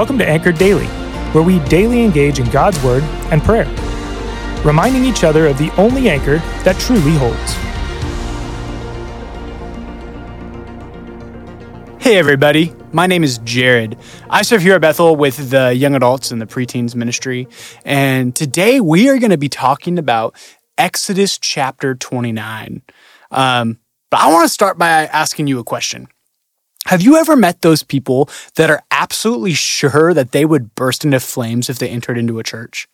Welcome to Anchored Daily, where we daily engage in God's Word and prayer, reminding each other of the only anchor that truly holds. Hey, everybody. My name is Jared. I serve here at Bethel with the young adults and the preteens ministry. And today we are going to be talking about Exodus chapter 29. Um, but I want to start by asking you a question. Have you ever met those people that are absolutely sure that they would burst into flames if they entered into a church?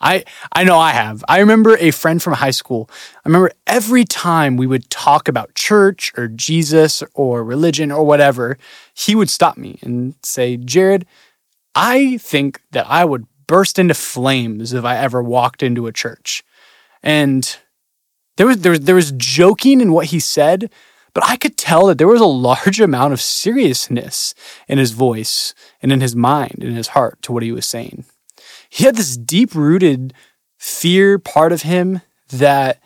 I I know I have. I remember a friend from high school. I remember every time we would talk about church or Jesus or religion or whatever, he would stop me and say, "Jared, I think that I would burst into flames if I ever walked into a church." And there was there was there was joking in what he said, but I could tell that there was a large amount of seriousness in his voice and in his mind and his heart to what he was saying. He had this deep rooted fear part of him that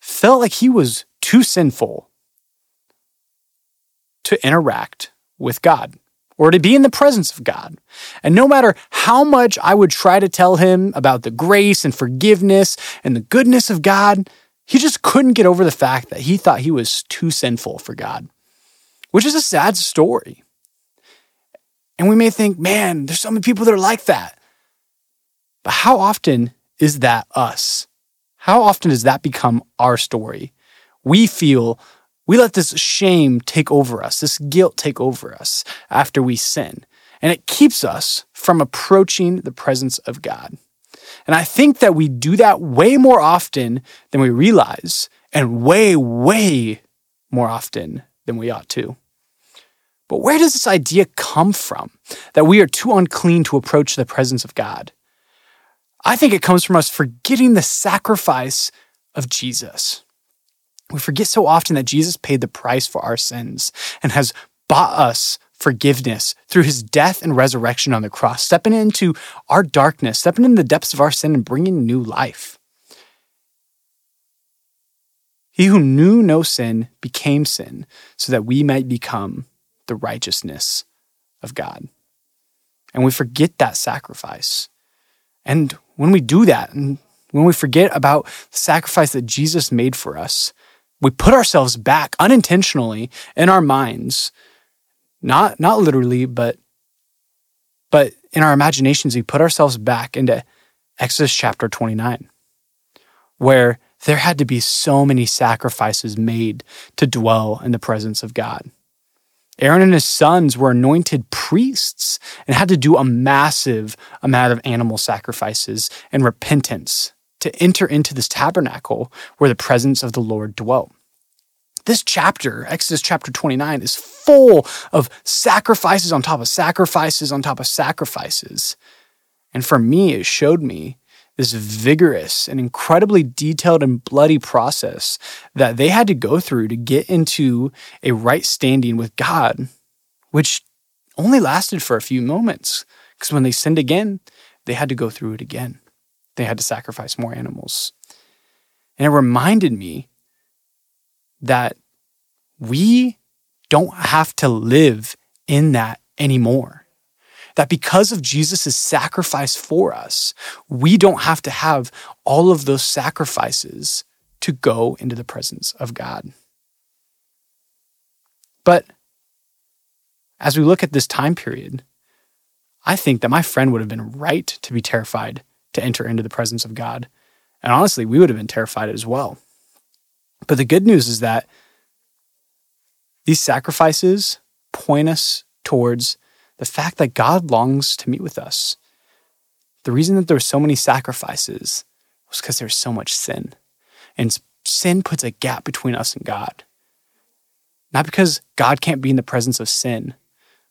felt like he was too sinful to interact with God or to be in the presence of God. And no matter how much I would try to tell him about the grace and forgiveness and the goodness of God, he just couldn't get over the fact that he thought he was too sinful for God, which is a sad story. And we may think, man, there's so many people that are like that. But how often is that us? How often does that become our story? We feel we let this shame take over us, this guilt take over us after we sin. And it keeps us from approaching the presence of God. And I think that we do that way more often than we realize, and way, way more often than we ought to. But where does this idea come from that we are too unclean to approach the presence of God? I think it comes from us forgetting the sacrifice of Jesus. We forget so often that Jesus paid the price for our sins and has bought us forgiveness through his death and resurrection on the cross, stepping into our darkness, stepping into the depths of our sin and bringing new life. He who knew no sin became sin so that we might become the righteousness of God. And we forget that sacrifice. And when we do that, and when we forget about the sacrifice that Jesus made for us, we put ourselves back unintentionally in our minds not not literally, but but in our imaginations, we put ourselves back into Exodus chapter 29, where there had to be so many sacrifices made to dwell in the presence of God. Aaron and his sons were anointed priests and had to do a massive amount of animal sacrifices and repentance to enter into this tabernacle where the presence of the Lord dwelt. This chapter, Exodus chapter 29, is full of sacrifices on top of sacrifices on top of sacrifices. And for me, it showed me this vigorous and incredibly detailed and bloody process that they had to go through to get into a right standing with God, which only lasted for a few moments. Because when they sinned again, they had to go through it again. They had to sacrifice more animals. And it reminded me that we don't have to live in that anymore. That because of Jesus' sacrifice for us, we don't have to have all of those sacrifices to go into the presence of God. But as we look at this time period, I think that my friend would have been right to be terrified to enter into the presence of God. And honestly, we would have been terrified as well. But the good news is that these sacrifices point us towards the fact that God longs to meet with us. The reason that there were so many sacrifices was because there's so much sin. And sin puts a gap between us and God. Not because God can't be in the presence of sin,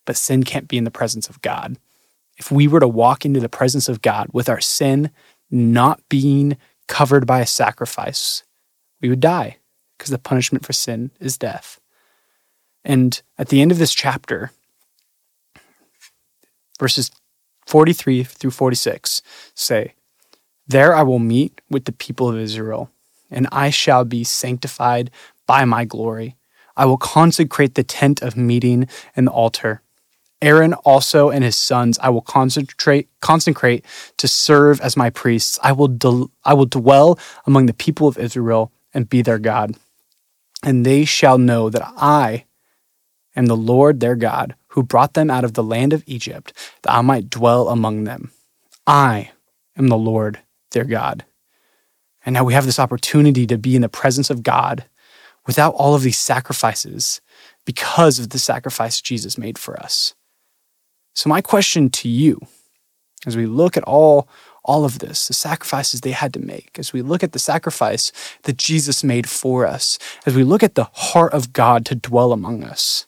but sin can't be in the presence of God. If we were to walk into the presence of God with our sin not being covered by a sacrifice, we would die because the punishment for sin is death. And at the end of this chapter, verses 43 through 46 say, There I will meet with the people of Israel, and I shall be sanctified by my glory. I will consecrate the tent of meeting and the altar, Aaron also and his sons I will concentrate consecrate to serve as my priests. I will del- I will dwell among the people of Israel and be their God. And they shall know that I am the Lord their God, who brought them out of the land of Egypt, that I might dwell among them. I am the Lord their God. And now we have this opportunity to be in the presence of God without all of these sacrifices because of the sacrifice Jesus made for us. So, my question to you, as we look at all, all of this, the sacrifices they had to make, as we look at the sacrifice that Jesus made for us, as we look at the heart of God to dwell among us,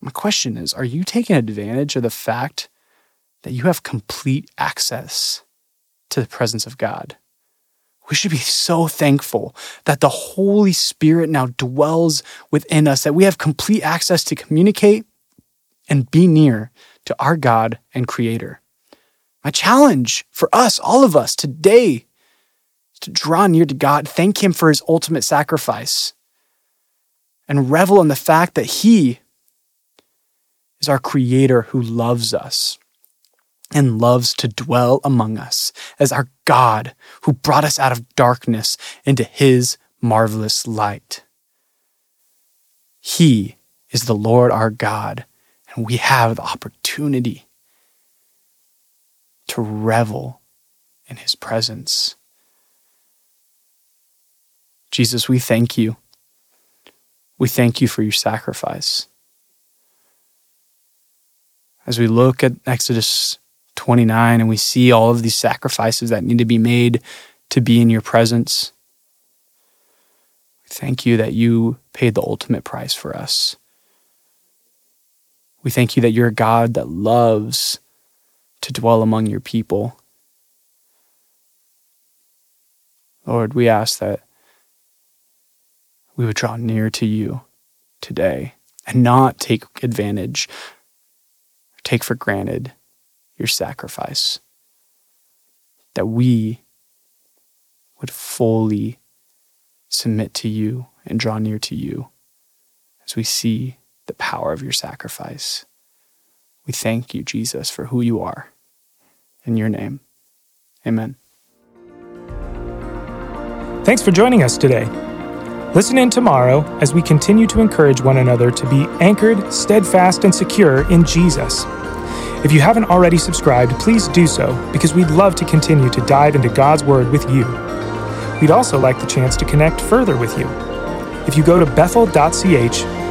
my question is Are you taking advantage of the fact that you have complete access to the presence of God? We should be so thankful that the Holy Spirit now dwells within us, that we have complete access to communicate and be near to our God and Creator. My challenge for us, all of us today, is to draw near to God, thank Him for His ultimate sacrifice, and revel in the fact that He is our Creator who loves us and loves to dwell among us as our God who brought us out of darkness into His marvelous light. He is the Lord our God and we have the opportunity to revel in his presence. Jesus, we thank you. We thank you for your sacrifice. As we look at Exodus 29 and we see all of these sacrifices that need to be made to be in your presence, we thank you that you paid the ultimate price for us. We thank you that you're a God that loves to dwell among your people. Lord, we ask that we would draw near to you today and not take advantage, take for granted your sacrifice. That we would fully submit to you and draw near to you as we see the power of your sacrifice. We thank you, Jesus, for who you are. In your name, amen. Thanks for joining us today. Listen in tomorrow as we continue to encourage one another to be anchored, steadfast, and secure in Jesus. If you haven't already subscribed, please do so because we'd love to continue to dive into God's Word with you. We'd also like the chance to connect further with you. If you go to bethel.ch,